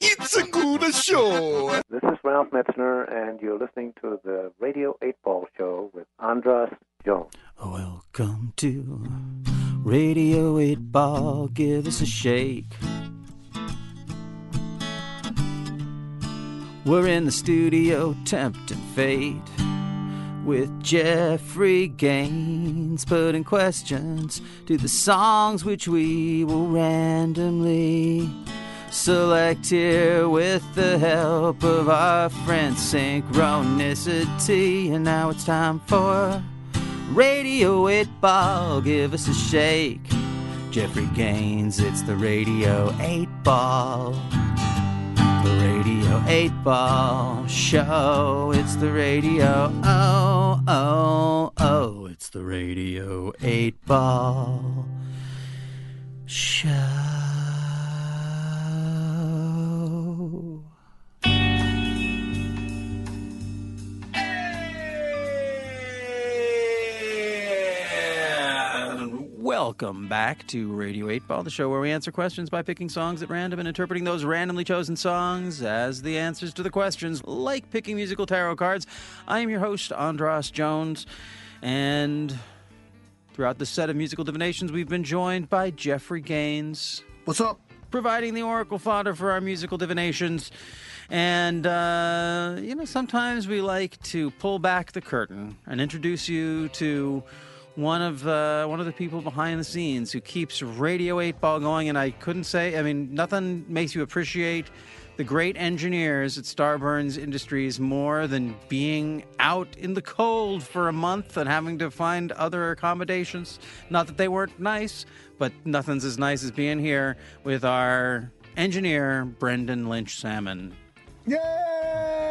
It's a good show. This is Ralph Metzner, and you're listening to the Radio 8 Ball Show with Andras Jones. Welcome to Radio 8 Ball. Give us a shake. We're in the studio tempting fate with Jeffrey Gaines putting questions to the songs which we will randomly select here with the help of our friend Synchronicity. And now it's time for Radio 8 Ball. Give us a shake. Jeffrey Gaines, it's the Radio 8 Ball. The Radio 8 Ball Show. It's the Radio. Oh, oh, oh. It's the Radio 8 Ball Show. Welcome back to Radio 8 Ball, the show where we answer questions by picking songs at random and interpreting those randomly chosen songs as the answers to the questions, like picking musical tarot cards. I am your host, Andras Jones, and throughout the set of musical divinations, we've been joined by Jeffrey Gaines, What's up? providing the oracle fodder for our musical divinations. And, uh, you know, sometimes we like to pull back the curtain and introduce you to one of uh, one of the people behind the scenes who keeps Radio 8 Ball going. And I couldn't say, I mean, nothing makes you appreciate the great engineers at Starburns Industries more than being out in the cold for a month and having to find other accommodations. Not that they weren't nice, but nothing's as nice as being here with our engineer, Brendan Lynch Salmon. Yay!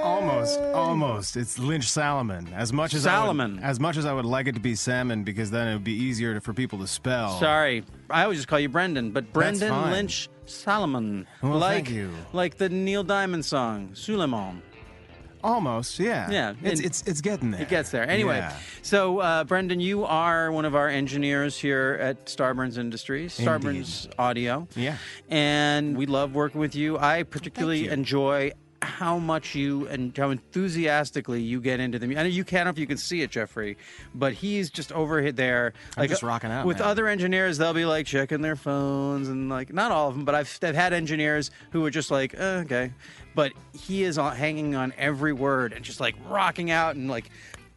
Almost, almost. It's Lynch Salomon. As much as Salomon. I would, as much as I would like it to be salmon, because then it would be easier to, for people to spell. Sorry, I always just call you Brendan, but Brendan fine. Lynch Salomon. Well, like, thank you. Like the Neil Diamond song, Soolaimon. Almost, yeah. Yeah, It's and- it's it's getting there. It gets there. Anyway, Yeah. so uh, Brendan, you are one of our engineers here at Starburns Industries, Indeed. Starburns Audio. Yeah. And we love working with you. I particularly you. enjoy how much you and how enthusiastically you get into the music. I know you can't if you can see it, Jeffrey, but he's just over here there. I'm just rocking out, With man. other engineers, they'll be like checking their phones and like not all of them, but I've, I've had engineers who are just like, eh, okay. But he is on, hanging on every word and just like rocking out and like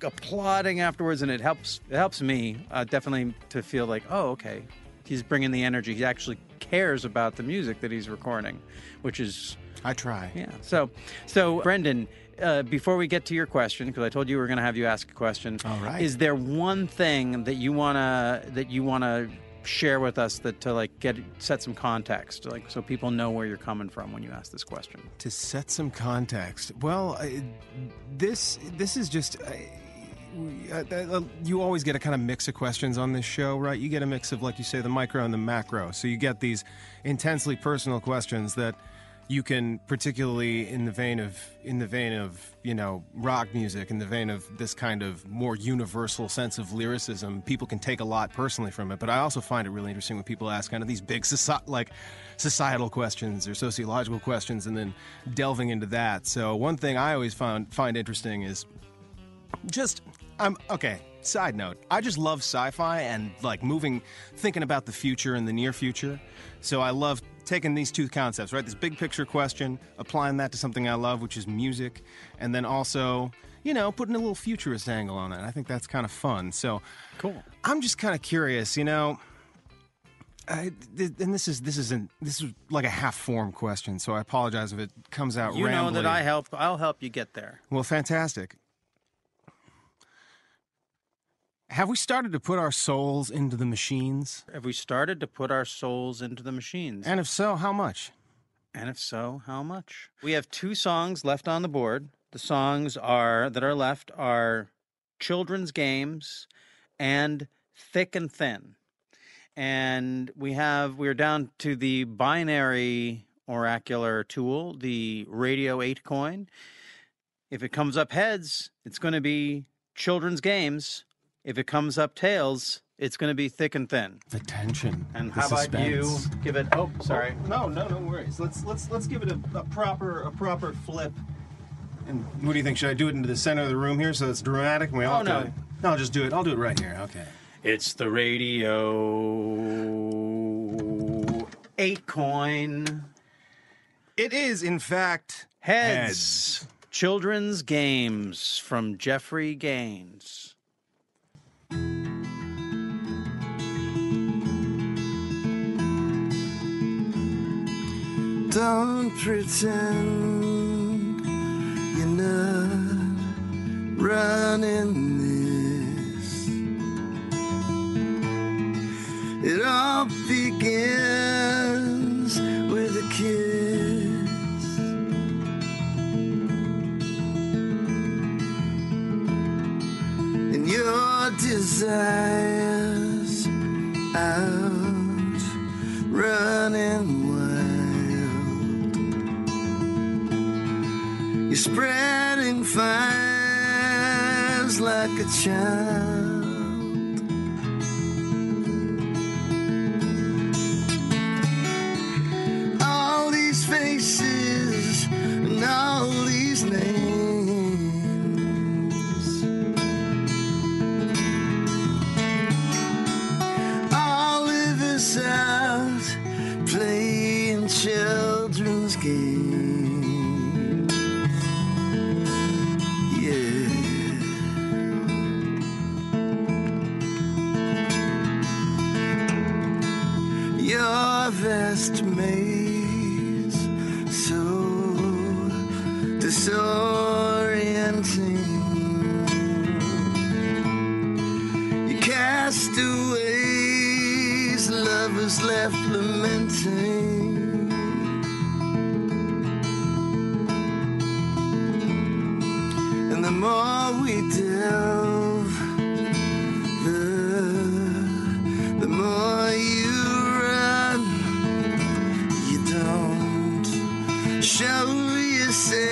applauding afterwards, and it helps. It helps me uh, definitely to feel like, oh, okay, he's bringing the energy. He actually cares about the music that he's recording, which is I try. yeah. So, so Brendan, uh, before we get to your question, because I told you we were going to have you ask a question. All right. Is there one thing that you wanna that you wanna share with us that to like get set some context, like so people know where you're coming from when you ask this question? To set some context, well, I, this this is just. I, we- uh, uh, you always get a kind of mix of questions on this show, right? You get a mix of, like you say, the micro and the macro. So you get these intensely personal questions that you can, particularly in the vein of in the vein of you know rock music, in the vein of this kind of more universal sense of lyricism, people can take a lot personally from it. But I also find it really interesting when people ask kind of these big soci- like societal questions or sociological questions, and then delving into that. So one thing I always found find interesting is just I'm okay. Side note, I just love sci-fi and like moving, thinking about the future and the near future. So I love taking these two concepts, right? This big picture question, applying that to something I love, which is music, and then also, you know, putting a little futurist angle on it. I think that's kind of fun. So Cool. I'm just kind of curious, you know. I, th- and this is this isn't this is like a half form question, so I apologize if it comes out. You know that. I help. I'll help you get there. Well, fantastic. Have we started to put our souls into the machines? Have we started to put our souls into the machines? And if so, how much? And if so, how much? We have two songs left on the board. The songs are that are left are Children's Games and Thick and Thin. And we have we're down to the binary oracular tool, the Radio 8 coin. If it comes up heads, it's going to be Children's Games. If it comes up tails, It's going to be thick and thin. The tension. And the how about you give it? Oh, sorry. Oh, no, no, no worries. Let's let's let's give it a, a proper a proper flip. And what do you think? Should I do it into the center of the room here so it's dramatic? And we all Oh, no. kinda- no, I'll just do it. I'll do it right here. Okay. It's the radio. Eight coin It is, in fact, heads. Children's games from Jeffrey Gaines. Don't pretend you're not running this. It all begins with a kiss. And your desires out spreading fires like a child. Your vast show yourself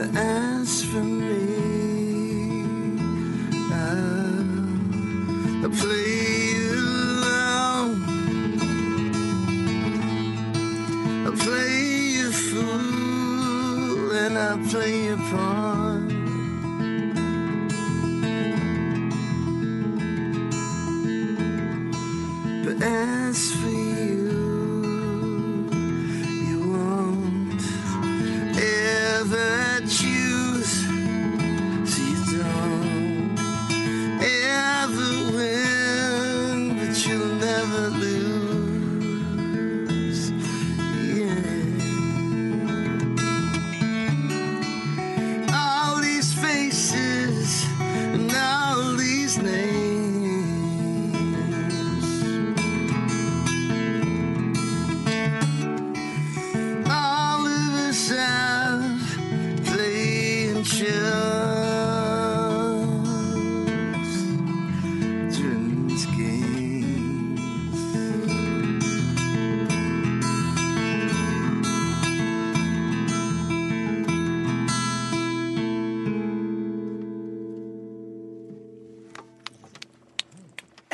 as for me,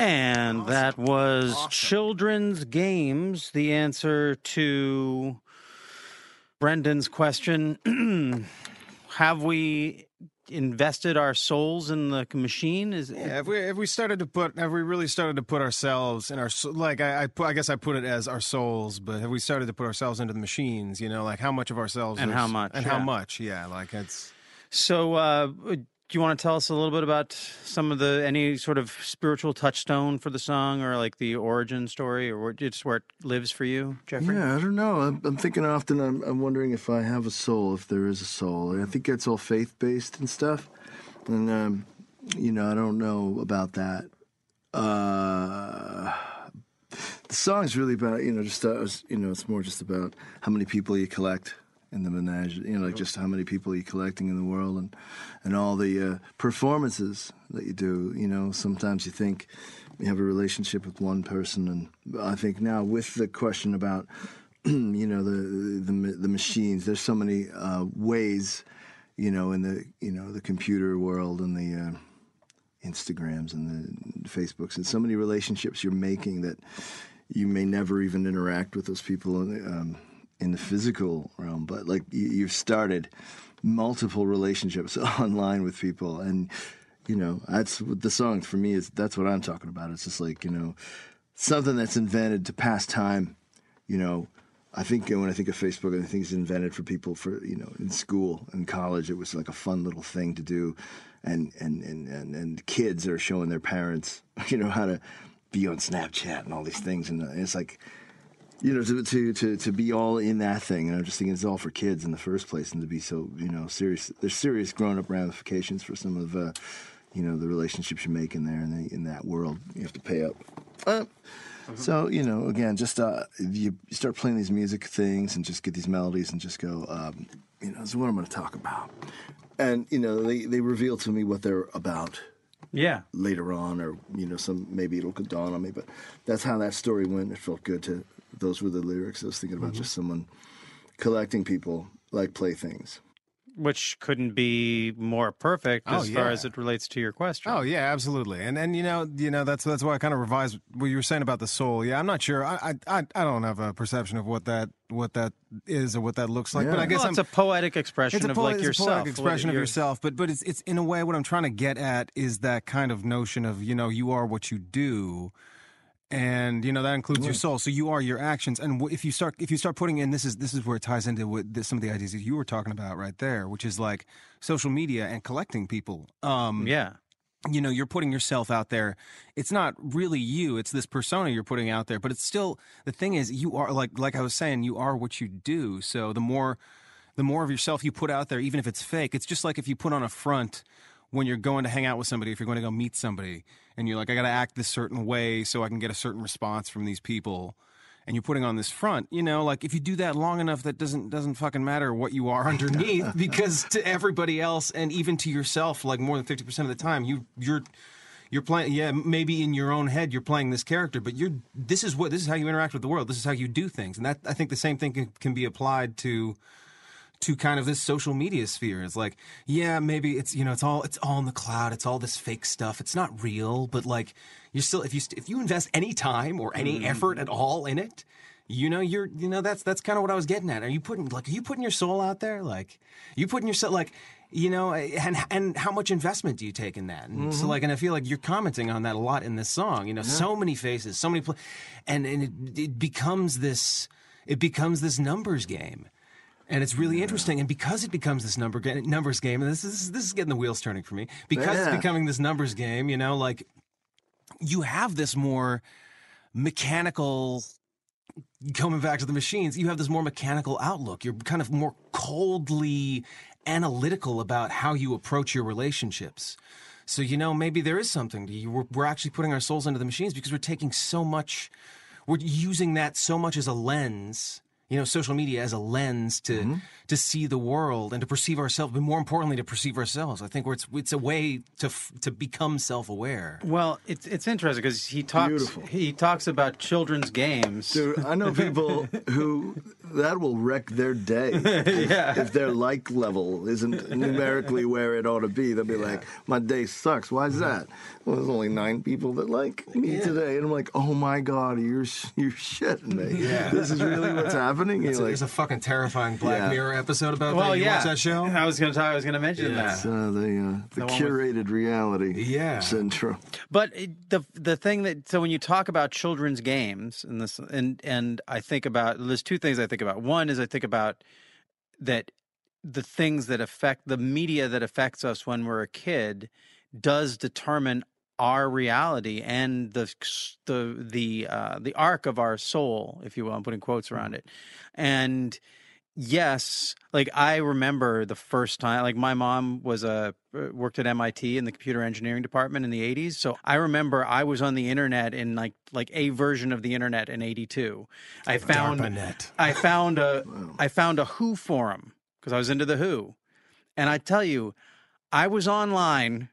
And that was Children's Games, the answer to Brendan's question. Have we invested our souls in the machine? Is Yeah, have we have we started to put have we really started to put ourselves in our like I I, put, I guess I put it as our souls, but have we started to put ourselves into the machines? You know, like how much of ourselves And how much, and yeah. how much? Yeah, like it's so? Uh, do you want to tell us a little bit about some of the any sort of spiritual touchstone for the song, or like the origin story, or just where it lives for you, Jeffrey? Yeah, I don't know. I'm, I'm thinking often. I'm, I'm wondering if I have a soul, if there is a soul. I think it's all faith based and stuff, and um, you know, I don't know about that. Uh, the song's really about you know just uh, you know it's more just about how many people you collect in the menage you know like just how many people you're collecting in the world and and all the uh, performances that you do. You know sometimes you think you have a relationship with one person and I think now with the question about you know the the the machines there's so many uh, ways you know in the you know the computer world and the uh, Instagrams and the Facebooks and so many relationships you're making that you may never even interact with those people um, in the physical realm, but like you, you've started multiple relationships online with people, and you know that's what the song for me is. That's what I'm talking about. It's just like you know something that's invented to pass time. You know, I think when I think of Facebook, I think it's invented for people for you know in school and college. It was like a fun little thing to do, and and and and, and kids are showing their parents you know how to be on Snapchat and all these things, and it's like you know to to to to be all in that thing. And I'm just thinking it's all for kids in the first place, and to be so you know serious. There's serious grown up ramifications for some of uh, you know the relationships you make in there and in that world. You have to pay up. Uh, so you know, again, just uh, you start playing these music things and just get these melodies and just go, um, you know, this is what I'm going to talk about. And you know, they they reveal to me what they're about Yeah. later on, or you know, some maybe it'll dawn on me. But that's how that story went. It felt good to. Those were the lyrics. I was thinking about mm-hmm. just someone collecting people like playthings. Which couldn't be more perfect Oh, as far as it relates to your question. Oh yeah, absolutely. And and you know, you know that's that's why I kind of revised what you were saying about the soul. Yeah, I'm not sure. I I I I don't have a perception of what that what that is or what that looks like. But I guess well, I'm it's a poetic expression it's a of like it's a yourself. poetic what expression of yourself. But but it's it's in a way what I'm trying to get at is that kind of notion of you know you are what you do. And you know that includes your soul, so you are your actions. And if you start, if you start putting in, this is this is where it ties into what this, some of the ideas that you were talking about right there, which is like social media and collecting people. Um, Yeah. you know you're putting yourself out there it's not really you it's this persona you're putting out there but it's still the thing is you are like like i was saying you are what you do so the more the more of yourself you put out there even if it's fake it's just like if you put on a front when you're going to hang out with somebody if you're going to go meet somebody and you're like i got to act this certain way so i can get a certain response from these people and you're putting on this front, you know, like if you do that long enough, that doesn't doesn't fucking matter what you are underneath, because to everybody else and even to yourself, like more than fifty percent of the time, you you're you're playing. Yeah, maybe in your own head you're playing this character, but you're this is what this is how you interact with the world. This is how you do things, and that I think the same thing can, can be applied to to kind of this social media sphere. It's like, yeah, maybe it's you know, it's all it's all in the cloud. It's all this fake stuff. It's not real, but like you're still if you if you invest any time or any mm-hmm. effort at all in it, you know, you're you know that's that's kind of what I was getting at. Are you putting like are you putting your soul out there? Like you putting yourself like you know, and and how much investment do you take in that? And so mm-hmm. like, and I feel like you're commenting on that a lot in this song. You know, so many faces, so many, pl- and and it, it becomes this, it becomes this numbers game. And it's really interesting, and because it becomes this number ga- numbers game, and this is this is getting the wheels turning for me. Because Yeah. it's becoming this numbers game, you know, like you have this more mechanical coming back to the machines, you have this more mechanical outlook. You're kind of more coldly analytical about how you approach your relationships. So, you know, maybe there is something to you. We're, we're actually putting our souls into the machines because we're taking so much, we're using that so much as a lens. You know, social media as a lens to mm-hmm. To see the world and to perceive ourselves, but more importantly, to perceive ourselves. I think where it's it's a way to to become self aware. Well, it's it's interesting because he talks Beautiful. he talks about children's games. Dude, I know people who that will wreck their day if, if their like level isn't numerically where it ought to be. They'll be like, "My day sucks." Why is mm-hmm. that? Well, there's only nine people that like me today, and I'm like, "Oh my god, you're you're shitting me. This is really what's happening." You're like, there's a fucking terrifying Black Yeah. Mirror episode about well, that. You yeah, watch that show? I was gonna talk, I was gonna mention Yeah. that. uh, the uh, the one with- curated reality Yeah. syndrome. But it, the the thing that so when you talk about children's games and this and and I think about there's two things I think about. One is I think about that the things that affect the media that affects us when we're a kid does determine our reality and the the the uh, the arc of our soul, if you will. I'm putting quotes around it, and yes, like I remember the first time, like my mom was a uh, worked at MIT in the computer engineering department in the 80s. So I remember I was on the internet in like like a version of the internet in 82. I found DARPANET. I found a I found a Who forum because I was into the Who. And I tell you, I was online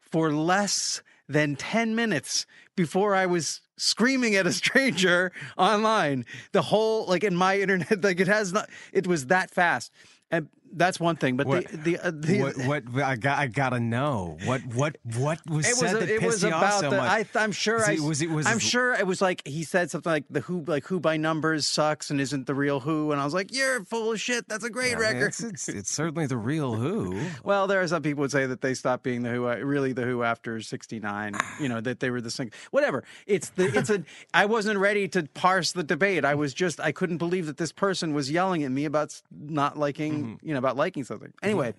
for less than 10 minutes before I was screaming at a stranger online. The whole like in my internet like it has not it was that fast. And that's one thing, but What- the the, uh, the what, what I got I gotta know what what what was it said was that it pissed was you about off so the much? I I'm sure I it- was it- was I'm sure it was like he said something like the who like who by numbers sucks and isn't the real who and I was like you're full of shit that's a great I mean, record It's, it's, it's certainly the real Who. well there are some people would say that they stopped being the who uh, really the who after 69 you know that they were the sing whatever it's the it's a I wasn't ready to parse the debate I was just I couldn't believe that this person was yelling at me about not liking Mm-hmm. you know about liking something anyway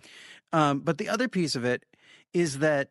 um but the other piece of it is that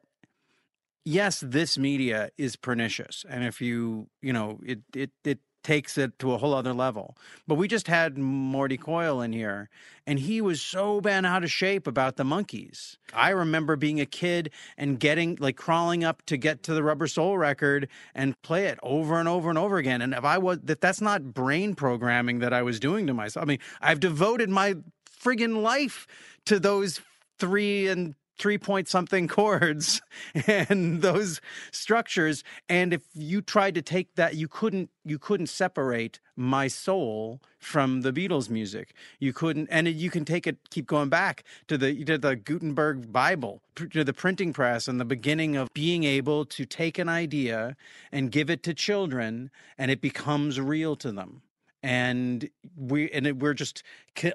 yes, this media is pernicious, and if you you know it it it takes it to a whole other level. But we just had Morty Coyle in here, and he was so bent out of shape about the Monkees. I remember being a kid and getting like crawling up to get to the Rubber Soul record and play it over and over and over again. And if I was that, that's not brain programming that I was doing to myself. I mean, I've devoted my friggin' life to those three and three point something chords and those structures. And if you tried to take that you couldn't you couldn't separate my soul from the beatles music. You couldn't and you can take it keep going back to the to the gutenberg bible to the printing press and the beginning of being able to take an idea and give it to children and it becomes real to them and we and it, we're just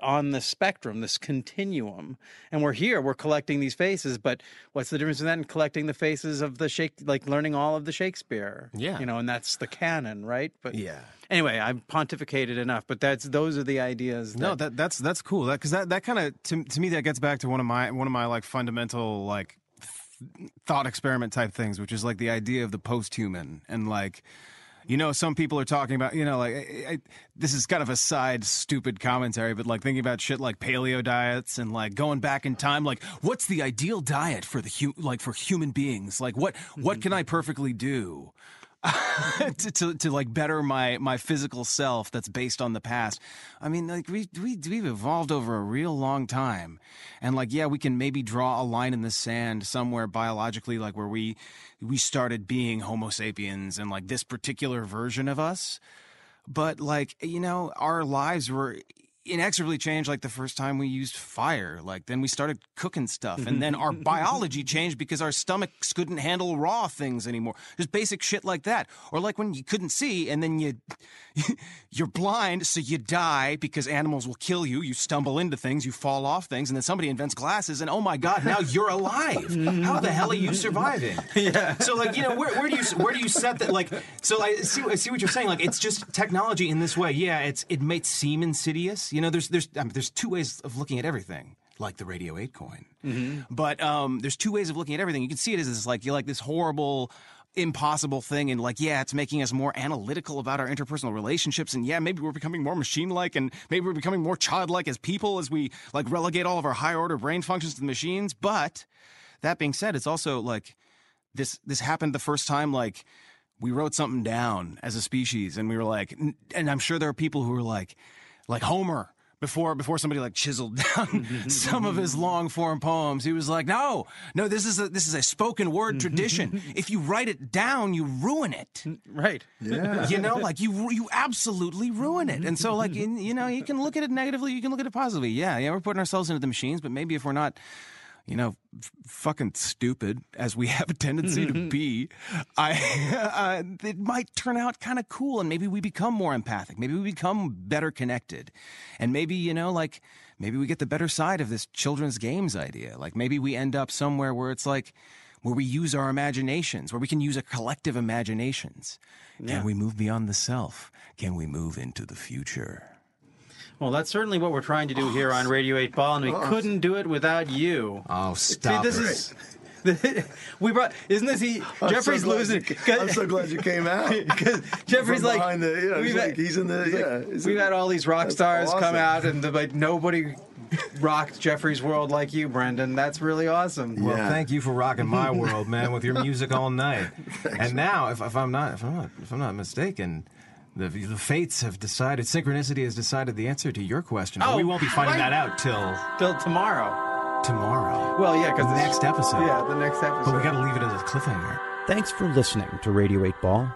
on the spectrum this continuum and we're here we're collecting these faces but what's the difference in that and collecting the faces of the shake like learning all of the shakespeare Yeah. you know and that's the canon right but Yeah. anyway i've pontificated enough but that's those are the ideas that, No, that that's that's cool. That because that that kind of to to me that gets back to one of my one of my like fundamental like th- thought experiment type things, which is like the idea of the post human and like. You know, some people are talking about, you know, like I, I, this is kind of a side stupid commentary, but like thinking about shit like paleo diets and like going back in time, like what's the ideal diet for the hu- like for human beings? Like what what can I perfectly do? to, to to like better my my physical self that's based on the past. I mean, like we we we've evolved over a real long time, and like yeah, we can maybe draw a line in the sand somewhere biologically, like where we we started being Homo sapiens and like this particular version of us. But like you know, our lives were inexorably changed like the first time we used fire. Like then we started cooking stuff and then our biology changed because our stomachs couldn't handle raw things anymore. Just basic shit like that. Or like when you couldn't see and then you you're blind so you die because animals will kill you. You stumble into things you fall off things and then somebody invents glasses and oh my god now you're alive. How the hell are you surviving? Yeah. So like you know where, where do you where do you set that like so i see i see what you're saying? Like it's just technology in this way. Yeah it's it may seem insidious you know there's there's I mean, there's two ways of looking at everything like the radio 8 coin. But um there's two ways of looking at everything. You can see it as this like you like this horrible impossible thing and like yeah it's making us more analytical about our interpersonal relationships and yeah maybe we're becoming more machine like and maybe we're becoming more childlike as people as we like relegate all of our higher order brain functions to the machines. But that being said it's also like this this happened the first time like we wrote something down as a species and we were like and i'm sure there are people who are like like homer before before somebody like chiseled down some of his long form poems he was like no no this is a this is a spoken word tradition. If you write it down you ruin it. Right. Yeah. you know like you you absolutely ruin it. And so like in, you know you can look at it negatively you can look at it positively. Yeah yeah we're putting ourselves into the machines but maybe if we're not you know f- fucking stupid as we have a tendency to be i uh, it might turn out kind of cool and maybe we become more empathic maybe we become better connected and maybe you know like maybe we get the better side of this children's games idea like maybe we end up somewhere where it's like where we use our imaginations, where we can use a collective imaginations. Can we move beyond the self? Can we move into the future? Well, that's certainly what we're trying to do here on Radio 8 Ball, and we oh. couldn't do it without you. Oh, stop this it. is. we brought. Isn't this he? I'm Jeffrey's so losing. you I'm so glad you came out. Because Jeffrey's like, the, you know, he's, we've like, had- he's in the, he's like, yeah. he's we've in- had all these rock That's stars come out, and like nobody rocked Jeffrey's world like you, Brendan. That's really awesome. Well, Yeah. thank you for rocking my world, man, with your music all night. and now, if, if I'm not, if I'm not, if I'm not mistaken, the, the fates have decided, synchronicity has decided the answer to your question. but Oh, we won't be finding right. that out till Till tomorrow. tomorrow. Well, yeah, because The next episode. Yeah, the next episode. But we got to leave it as a cliffhanger. Thanks for listening to Radio 8 Ball.